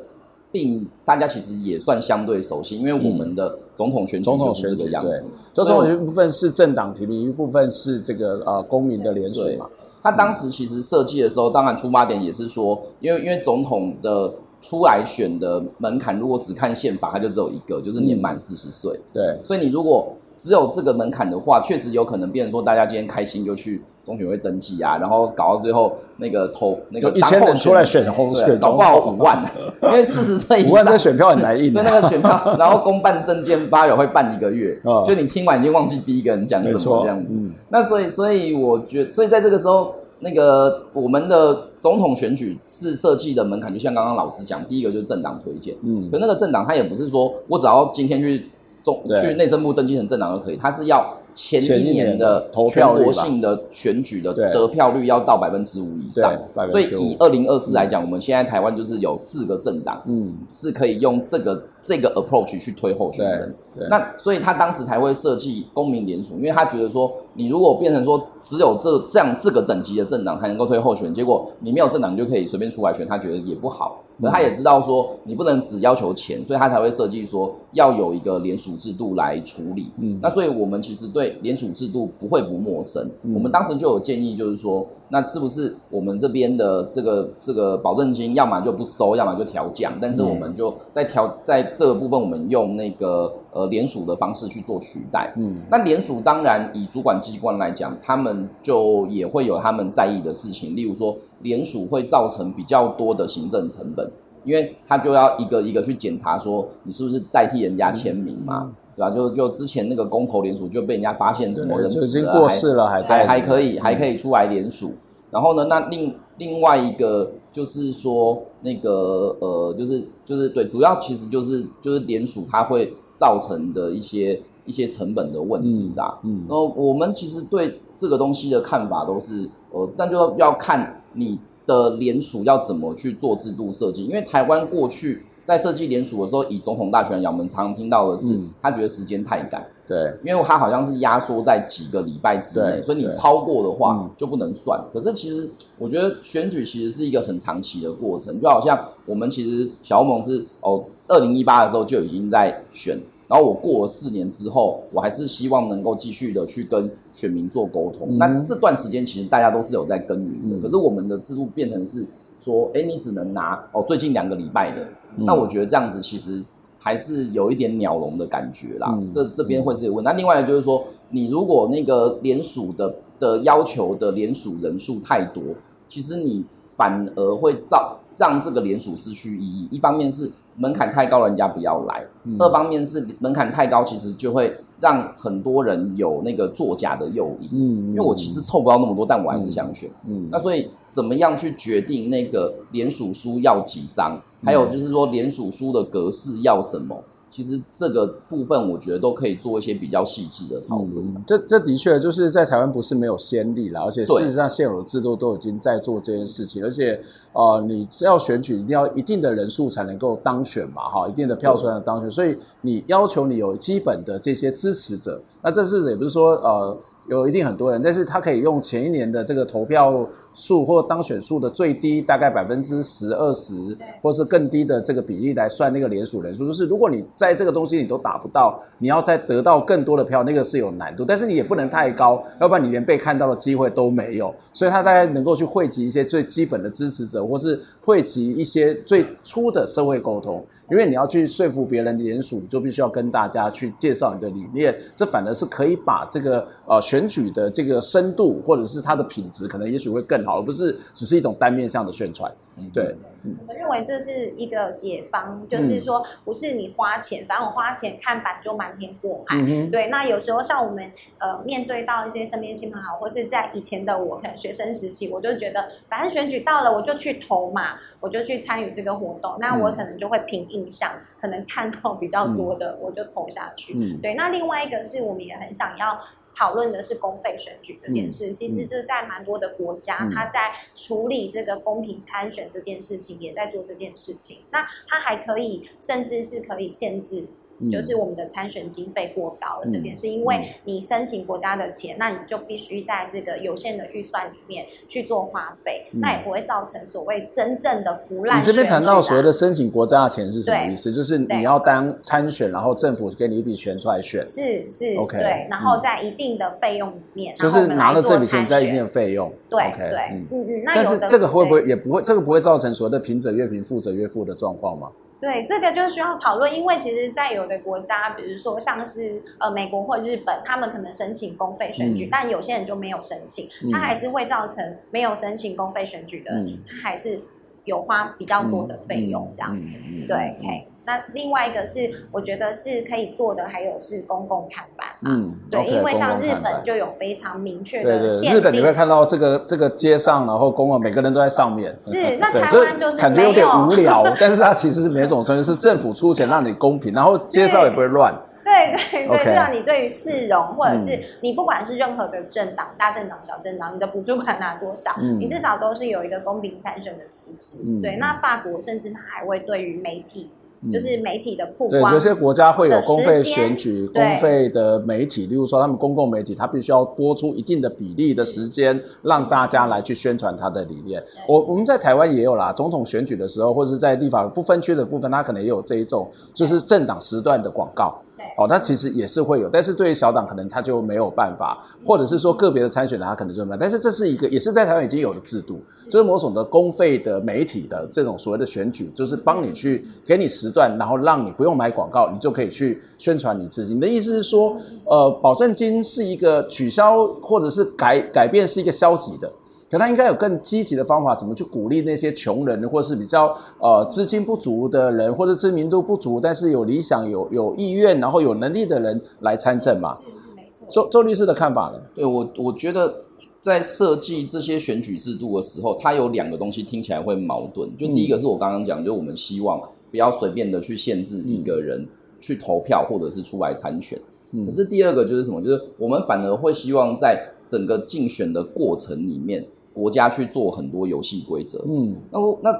并大家其实也算相对熟悉，因为我们的总统选举就是这个样子。总统选举一部分是政党提名，一部分是这个呃公民的联署嘛。他当时其实设计的时候，当然出发点也是说，因为因为总统的出来选的门槛，如果只看宪法，他就只有一个，就是年满四十岁。对，所以你如果只有这个门槛的话，确实有可能变成说，大家今天开心就去中选会登记啊，然后搞到最后那个投那个一千人出来选红选，搞不好五万，因为四十岁以上。五万的选票很难印，对那个选票，然后公办证件八友会办一个月，就你听完已经忘记第一个人讲什么这样子。嗯，那所以所以我觉得，所以在这个时候，那个我们的总统选举是设计的门槛，就像刚刚老师讲，第一个就是政党推荐，嗯，可那个政党他也不是说我只要今天去。中去内政部登记成政党就可以，他是要前一年的全国性的选举的得票率要到百分之五以上，所以以二零二四来讲，我们现在台湾就是有四个政党，嗯，是可以用这个这个 approach 去推候选人。那所以他当时才会设计公民联署，因为他觉得说，你如果变成说只有这这样这个等级的政党才能够推候选，结果你没有政党你就可以随便出来选，他觉得也不好。可他也知道说，你不能只要求钱，所以他才会设计说要有一个联署制度来处理。嗯，那所以我们其实对联署制度不会不陌生。嗯，我们当时就有建议，就是说，那是不是我们这边的这个这个保证金，要么就不收，要么就调降，但是我们就在调在这个部分，我们用那个呃联署的方式去做取代。嗯，那联署当然以主管机关来讲，他们就也会有他们在意的事情，例如说。联署会造成比较多的行政成本，因为他就要一个一个去检查，说你是不是代替人家签名嘛，嗯、对吧？就就之前那个公投联署就被人家发现，什么人已经过世了还在，还还可以还可以出来联署。然后呢，那另另外一个就是说那个呃，就是就是对，主要其实就是就是联署它会造成的一些一些成本的问题啦。嗯，然后我们其实对这个东西的看法都是呃，但就要看。你的联署要怎么去做制度设计？因为台湾过去在设计联署的时候，以总统大选，我们常听到的是，他觉得时间太赶。对，因为他好像是压缩在几个礼拜之内，所以你超过的话就不能算。可是其实我觉得选举其实是一个很长期的过程，就好像我们其实小欧盟是哦，二零一八的时候就已经在选。然后我过了四年之后，我还是希望能够继续的去跟选民做沟通。嗯、那这段时间其实大家都是有在耕耘的，嗯、可是我们的制度变成是说，哎，你只能拿哦最近两个礼拜的。嗯、那我觉得这样子其实还是有一点鸟笼的感觉啦。嗯、这这边会是有问题。那另外就是说，你如果那个联署的的要求的联署人数太多，其实你反而会造让这个联署失去意义。一方面是。门槛太高，人家不要来。嗯、二方面是门槛太高，其实就会让很多人有那个作假的诱因。嗯，因为我其实凑不到那么多，但我还是想选。嗯，那所以怎么样去决定那个联署书要几张？嗯、还有就是说联署书的格式要什么？其实这个部分，我觉得都可以做一些比较细致的讨论。嗯、这这的确就是在台湾不是没有先例了，而且事实上现有的制度都已经在做这件事情。而且，呃，你要选举一定要一定的人数才能够当选嘛，哈，一定的票数才能当选。所以你要求你有基本的这些支持者，那这是也不是说呃。有一定很多人，但是他可以用前一年的这个投票数或当选数的最低大概百分之十、二十，或是更低的这个比例来算那个联署人数。就是如果你在这个东西你都达不到，你要再得到更多的票，那个是有难度。但是你也不能太高，要不然你连被看到的机会都没有。所以他大概能够去汇集一些最基本的支持者，或是汇集一些最初的社会沟通。因为你要去说服别人联署，你就必须要跟大家去介绍你的理念，这反而是可以把这个呃选。选举的这个深度，或者是它的品质，可能也许会更好，而不是只是一种单面向的宣传。对，我们认为这是一个解方，就是说不是你花钱，反正我花钱看板就瞒天过海。嗯、对，那有时候像我们呃面对到一些身边亲朋好友，或是在以前的我，可能学生时期，我就觉得反正选举到了，我就去投嘛，我就去参与这个活动，那我可能就会凭印象，可能看到比较多的，我就投下去。嗯、对，那另外一个是我们也很想要。讨论的是公费选举这件事，嗯、其实这在蛮多的国家，嗯、他在处理这个公平参选这件事情，也在做这件事情。那他还可以，甚至是可以限制嗯、就是我们的参选经费过高了这件事因为你申请国家的钱，那你就必须在这个有限的预算里面去做花费，嗯、那也不会造成所谓真正的腐烂。你这边谈到所谓的申请国家的钱是什么意思？就是你要当参选，然后政府给你一笔钱出来选，是是，OK，对，然后在一定的费用里面，就是拿了这笔钱在一定的费用，对对，嗯嗯，但是这个会不会也不会，这个不会造成所谓的贫者越贫，富者越富的状况吗？对，这个就需要讨论，因为其实，在有的国家，比如说像是呃美国或日本，他们可能申请公费选举，嗯、但有些人就没有申请，他还是会造成没有申请公费选举的，嗯、他还是有花比较多的费用这样子。对，嘿。那另外一个是，我觉得是可以做的，还有是公共看板。嗯，对，因为像日本就有非常明确的限定。日本你会看到这个这个街上，然后公共每个人都在上面。是，那台湾就是感觉有点无聊，但是它其实是每种程序是政府出钱让你公平，然后街上也不会乱。对对对，这样你对于市容或者是你不管是任何的政党，大政党、小政党，你的补助款拿多少，你至少都是有一个公平参选的机制。对，那法国甚至他还会对于媒体。就是媒体的曝光，对，有些国家会有公费选举、公费的媒体，例如说他们公共媒体，它必须要播出一定的比例的时间，让大家来去宣传他的理念。我我们在台湾也有啦，总统选举的时候，或者是在立法不分区的部分，它可能也有这一种，就是政党时段的广告。哦，那其实也是会有，但是对于小党可能他就没有办法，或者是说个别的参选人他可能就没有。但是这是一个，也是在台湾已经有的制度，就是某种的公费的媒体的这种所谓的选举，就是帮你去给你时段，然后让你不用买广告，你就可以去宣传你自己。你的意思是说，呃，保证金是一个取消或者是改改变是一个消极的？可他应该有更积极的方法，怎么去鼓励那些穷人，或是比较呃资金不足的人，或者知名度不足，但是有理想、有有意愿，然后有能力的人来参政嘛？是是没错。周周律师的看法呢？对我，我觉得在设计这些选举制度的时候，它有两个东西听起来会矛盾。就第一个是我刚刚讲，就我们希望不要随便的去限制一个人去投票或者是出来参选。嗯。可是第二个就是什么？就是我们反而会希望在整个竞选的过程里面。国家去做很多游戏规则，嗯，那我那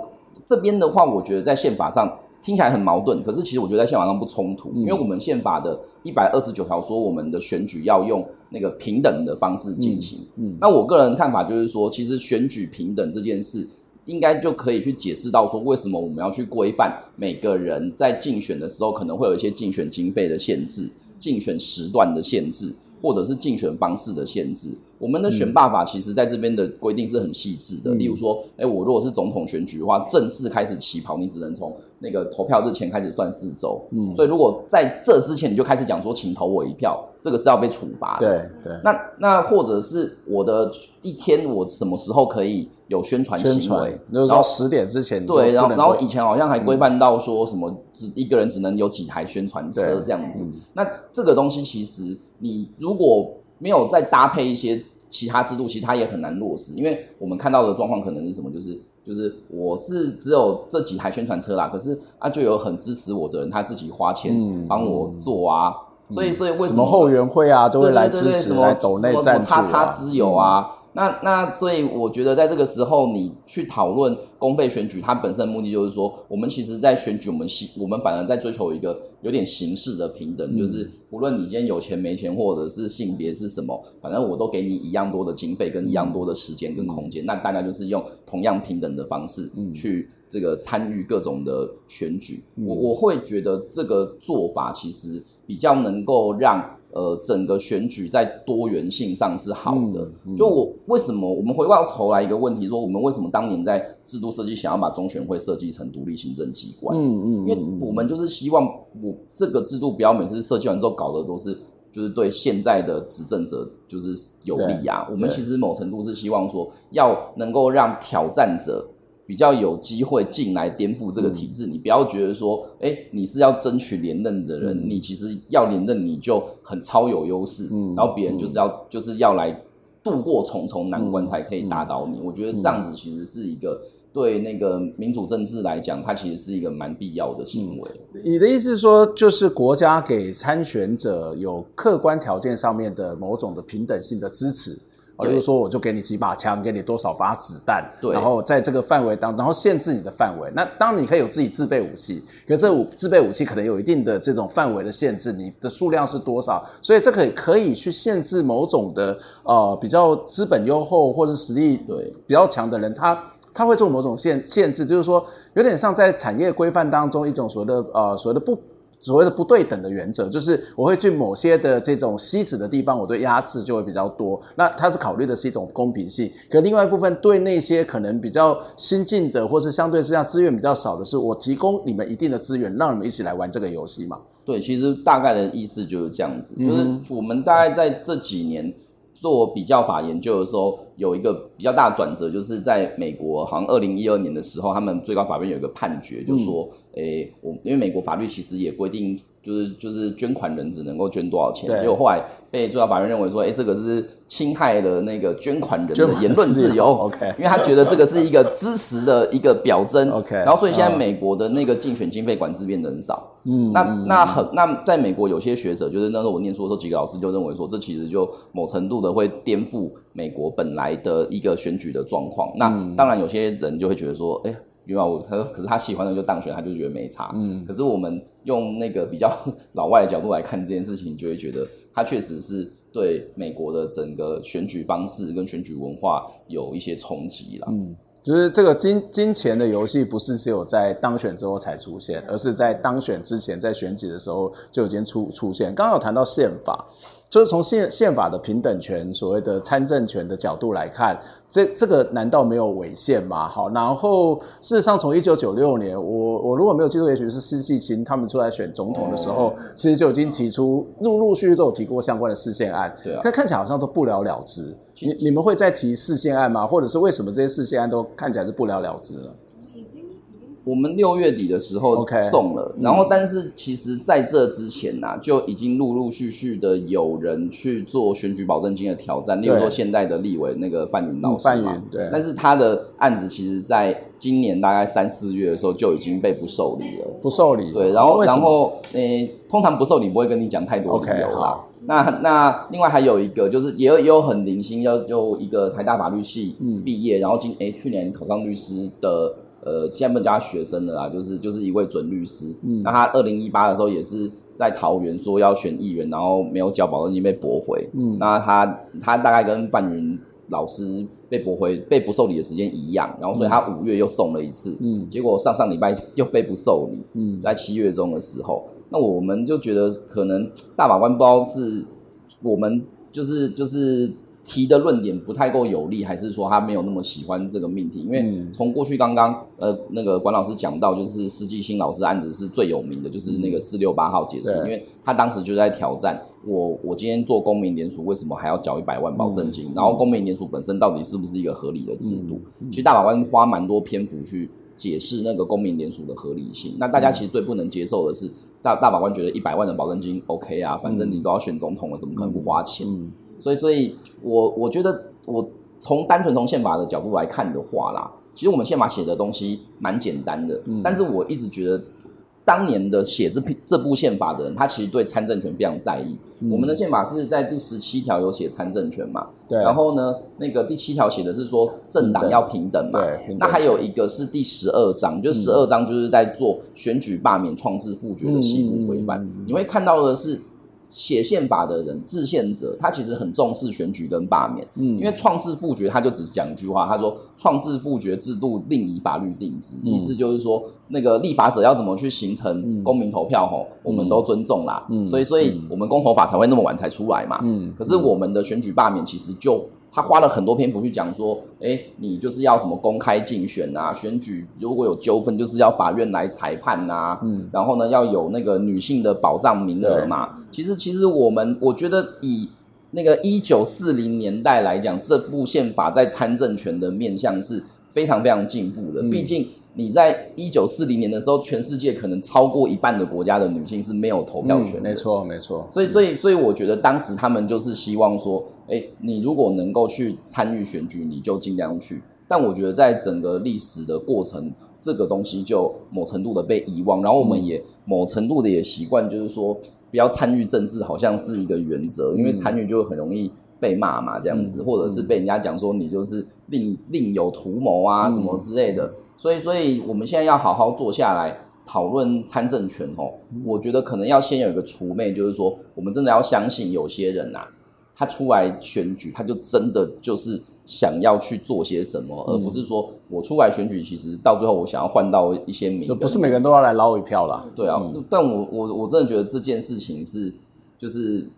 这边的话，我觉得在宪法上听起来很矛盾，可是其实我觉得在宪法上不冲突，嗯、因为我们宪法的一百二十九条说我们的选举要用那个平等的方式进行，嗯，嗯，那我个人看法就是说，其实选举平等这件事，应该就可以去解释到说，为什么我们要去规范每个人在竞选的时候可能会有一些竞选经费的限制、竞选时段的限制。或者是竞选方式的限制，我们的选罢法其实在这边的规定是很细致的。嗯、例如说，哎，我如果是总统选举的话，正式开始起跑，你只能从那个投票日前开始算四周。嗯，所以如果在这之前你就开始讲说，请投我一票，这个是要被处罚的。对对。那那或者是我的一天，我什么时候可以有宣传行为？然后十点之前。对，然后然后以前好像还规范到说什么，只一个人只能有几台宣传车这样子。嗯、那这个东西其实。你如果没有再搭配一些其他制度，其实它也很难落实。因为我们看到的状况可能是什么？就是就是我是只有这几台宣传车啦，可是啊就有很支持我的人，他自己花钱帮我做啊。嗯、所以所以为什么，什么后援会啊都会来支持，来抖内赞助啊？叉叉之友啊。嗯那那所以我觉得在这个时候，你去讨论公费选举，它本身的目的就是说，我们其实，在选举，我们希我们反而在追求一个有点形式的平等，嗯、就是不论你今天有钱没钱，或者是性别是什么，反正我都给你一样多的经费跟一样多的时间跟空间，嗯、那大家就是用同样平等的方式去这个参与各种的选举。嗯、我我会觉得这个做法其实比较能够让。呃，整个选举在多元性上是好的。就我为什么我们回过头来一个问题，说我们为什么当年在制度设计想要把中选会设计成独立行政机关？嗯嗯，因为我们就是希望我这个制度不要每次设计完之后搞的都是就是对现在的执政者就是有利啊。我们其实某程度是希望说要能够让挑战者。比较有机会进来颠覆这个体制，嗯、你不要觉得说，哎、欸，你是要争取连任的人，嗯、你其实要连任你就很超有优势，嗯、然后别人就是要、嗯、就是要来度过重重难关才可以打倒你。嗯、我觉得这样子其实是一个对那个民主政治来讲，它其实是一个蛮必要的行为。你的意思是说，就是国家给参选者有客观条件上面的某种的平等性的支持？哦，例如说我就给你几把枪，给你多少发子弹，对，然后在这个范围当，然后限制你的范围。那当然你可以有自己自备武器，可是武自备武器可能有一定的这种范围的限制，你的数量是多少？所以这个可以去限制某种的呃比较资本优厚或者实力对比较强的人，他他会做某种限限制，就是说有点像在产业规范当中一种所谓的呃所谓的不。所谓的不对等的原则，就是我会去某些的这种吸脂的地方，我对压制就会比较多。那它是考虑的是一种公平性，可另外一部分对那些可能比较新进的，或是相对之下资源比较少的是，我提供你们一定的资源，让你们一起来玩这个游戏嘛？对，其实大概的意思就是这样子，就是我们大概在这几年做比较法研究的时候，有一个比较大的转折，就是在美国，好像二零一二年的时候，他们最高法院有一个判决，就说。诶，我因为美国法律其实也规定，就是就是捐款人只能够捐多少钱，结果后来被最高法院认为说，诶，这个是侵害了那个捐款人的言论自由，OK，因为他觉得这个是一个支持的一个表征，OK，然后所以现在美国的那个竞选经费管制变得很少，嗯，那那很那在美国有些学者，就是那时候我念书的时候，几个老师就认为说，这其实就某程度的会颠覆美国本来的一个选举的状况，那当然有些人就会觉得说，诶。因为我他说，可是他喜欢的就当选，他就觉得没差。嗯，可是我们用那个比较 老外的角度来看这件事情，就会觉得他确实是对美国的整个选举方式跟选举文化有一些冲击了。嗯，就是这个金金钱的游戏，不是只有在当选之后才出现，而是在当选之前，在选举的时候就已经出出现。刚刚有谈到宪法。就是从宪宪法的平等权，所谓的参政权的角度来看，这这个难道没有违宪吗？好，然后事实上从一九九六年，我我如果没有记错，也许是施季青他们出来选总统的时候，其实就已经提出陆陆续续都有提过相关的释宪案，对啊，但看起来好像都不了了之。你你们会再提释宪案吗？或者是为什么这些释宪案都看起来是不了了之呢？我们六月底的时候送了，okay, 然后但是其实在这之前呐、啊，就已经陆陆续续的有人去做选举保证金的挑战，例如说现在的立委那个范云老师嘛，对。但是他的案子其实在今年大概三四月的时候就已经被不受理了，不受理。对，然后然后诶，通常不受理不会跟你讲太多理由啦。Okay, 那那另外还有一个就是也有也有很零星，要就一个台大法律系毕业，嗯、然后今诶去年考上律师的。呃，现在不能叫他学生了啦，就是就是一位准律师。嗯，那他二零一八的时候也是在桃园说要选议员，然后没有交保证金被驳回。嗯，那他他大概跟范云老师被驳回、被不受理的时间一样，然后所以他五月又送了一次。嗯，结果上上礼拜又被不受理。嗯，在七月中的时候，那我们就觉得可能大法官不知道是我们就是就是。提的论点不太够有力，还是说他没有那么喜欢这个命题？因为从过去刚刚呃那个管老师讲到，就是施季青老师案子是最有名的，就是那个四六八号解释，因为他当时就在挑战我，我今天做公民联署，为什么还要缴一百万保证金？然后公民联署本身到底是不是一个合理的制度？其实大法官花蛮多篇幅去解释那个公民联署的合理性。那大家其实最不能接受的是，大大法官觉得一百万的保证金 OK 啊，反正你都要选总统了，怎么可能不花钱？所以，所以我我觉得，我从单纯从宪法的角度来看的话啦，其实我们宪法写的东西蛮简单的，嗯，但是我一直觉得，当年的写这这部宪法的人，他其实对参政权非常在意。嗯、我们的宪法是在第十七条有写参政权嘛？对。然后呢，那个第七条写的是说政党要平等嘛？对。那还有一个是第十二章，就十二章就是在做选举罢免、创制、复决的细部规范。你会看到的是。写宪法的人，制宪者，他其实很重视选举跟罢免，嗯，因为创制复决，他就只讲一句话，他说创制复决制度另以法律定之，嗯、意思就是说，那个立法者要怎么去形成公民投票，吼、嗯，我们都尊重啦，嗯，所以，所以我们公投法才会那么晚才出来嘛，嗯，可是我们的选举罢免其实就。他花了很多篇幅去讲说，哎，你就是要什么公开竞选啊，选举如果有纠纷，就是要法院来裁判呐，嗯，然后呢，要有那个女性的保障名额嘛。其实，其实我们我觉得以那个一九四零年代来讲，这部宪法在参政权的面向是非常非常进步的，毕竟。你在一九四零年的时候，全世界可能超过一半的国家的女性是没有投票权没错，没错。所以，所以，所以，我觉得当时他们就是希望说，哎，你如果能够去参与选举，你就尽量去。但我觉得在整个历史的过程，这个东西就某程度的被遗忘，然后我们也某程度的也习惯，就是说不要参与政治，好像是一个原则，因为参与就很容易。被骂嘛，这样子，嗯、或者是被人家讲说你就是另另有图谋啊，嗯、什么之类的。所以，所以我们现在要好好坐下来讨论参政权哦。我觉得可能要先有一个除魅，就是说，我们真的要相信有些人呐、啊，他出来选举，他就真的就是想要去做些什么，而不是说我出来选举，其实到最后我想要换到一些名，就不是每个人都要来捞一票啦。对啊，嗯、但我我我真的觉得这件事情是就是。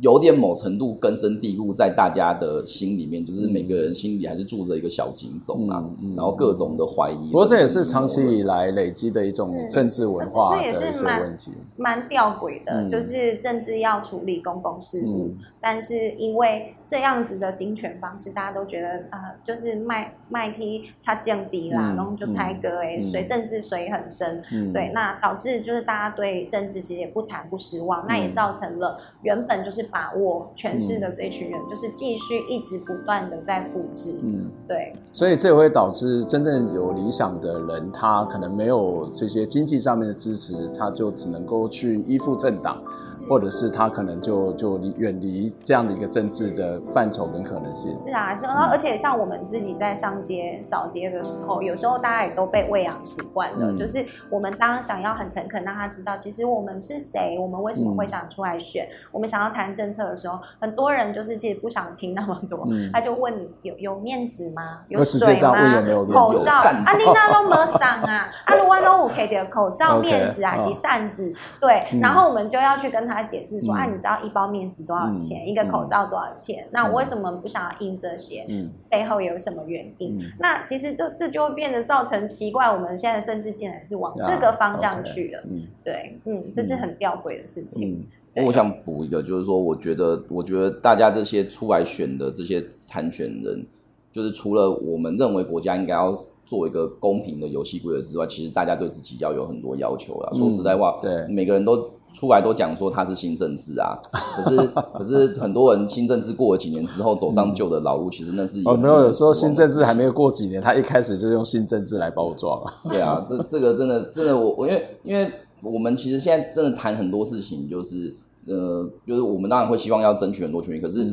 有点某程度根深蒂固在大家的心里面，就是每个人心里还是住着一个小警总啊，嗯嗯、然后各种的怀疑。不过这也是长期以来累积的一种政治文化的一些问题，蛮吊诡的。嗯、就是政治要处理公共事务，嗯、但是因为这样子的金权方式，大家都觉得啊、呃，就是卖卖踢差降低啦，嗯、然后就抬歌哎，水、嗯、政治水很深，嗯、对，那导致就是大家对政治其实也不谈不失望，嗯、那也造成了原本就是。把握权势的这一群人，嗯、就是继续一直不断的在复制，嗯，对，所以这也会导致真正有理想的人，他可能没有这些经济上面的支持，他就只能够去依附政党，或者是他可能就就离远离这样的一个政治的范畴跟可能性。是啊，是，然后而且像我们自己在上街扫街的时候，有时候大家也都被喂养习惯了，嗯、就是我们当想要很诚恳让他知道，其实我们是谁，我们为什么会想出来选，嗯、我们想要谈。政策的时候，很多人就是其实不想听那么多，嗯、他就问你有有面子吗？有水吗？有有口罩？啊，你那都没上啊？啊，如果都可以的口罩、面子啊，洗扇子，对。嗯、然后我们就要去跟他解释说，嗯、啊，你知道一包面子多少钱？嗯、一个口罩多少钱？嗯、那我为什么不想要印这些？嗯、背后有什么原因？嗯、那其实就这就会变得造成奇怪，我们现在的政治竟然是往这个方向去了。啊 okay、嗯，对，嗯，这是很吊诡的事情。我想补一个，就是说，我觉得，我觉得大家这些出来选的这些参选人，就是除了我们认为国家应该要做一个公平的游戏规则之外，其实大家对自己要有很多要求啦。嗯、说实在话，对，每个人都出来都讲说他是新政治啊，可是可是很多人新政治过了几年之后走上旧的老路，嗯、其实那是哦，没有，有时候新政治还没有过几年，他一开始就用新政治来包装。对啊，这这个真的真的我我因为因为。我们其实现在真的谈很多事情，就是呃，就是我们当然会希望要争取很多权益，可是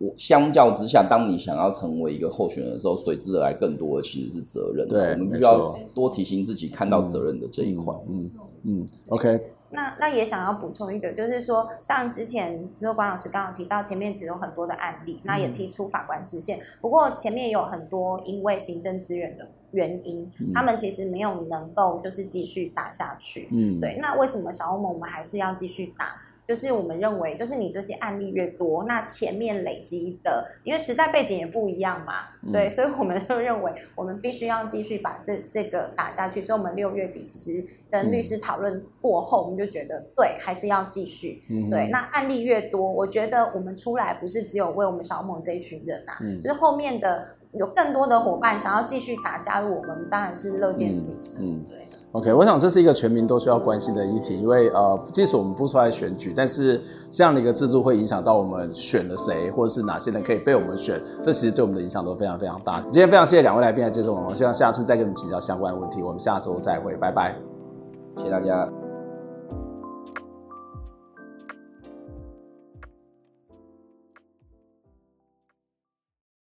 我相较之下，当你想要成为一个候选人的时候，随之而来更多的其实是责任。对，我们必须要多提醒自己看到责任的这一块。嗯嗯，嗯，OK。那那也想要补充一个，就是说，像之前，如果关老师刚刚提到，前面其实有很多的案例，那也提出法官释宪。不过前面也有很多因为行政资源的原因，嗯、他们其实没有能够就是继续打下去。嗯，对。那为什么小欧盟我们还是要继续打？就是我们认为，就是你这些案例越多，那前面累积的，因为时代背景也不一样嘛，嗯、对，所以我们就认为，我们必须要继续把这这个打下去。所以，我们六月底其实跟律师讨论过后，我们就觉得对，还是要继续。嗯、对，那案例越多，我觉得我们出来不是只有为我们小欧盟这一群人啊，嗯、就是后面的有更多的伙伴想要继续打，加入我们，当然是乐见其成。嗯，对。OK，我想这是一个全民都需要关心的议题，因为呃，即使我们不出来选举，但是这样的一个制度会影响到我们选了谁，或者是哪些人可以被我们选，这其实对我们的影响都非常非常大。今天非常谢谢两位来宾来接受我们，我希望下次再跟你们请教相关的问题。我们下周再会，拜拜，谢谢大家。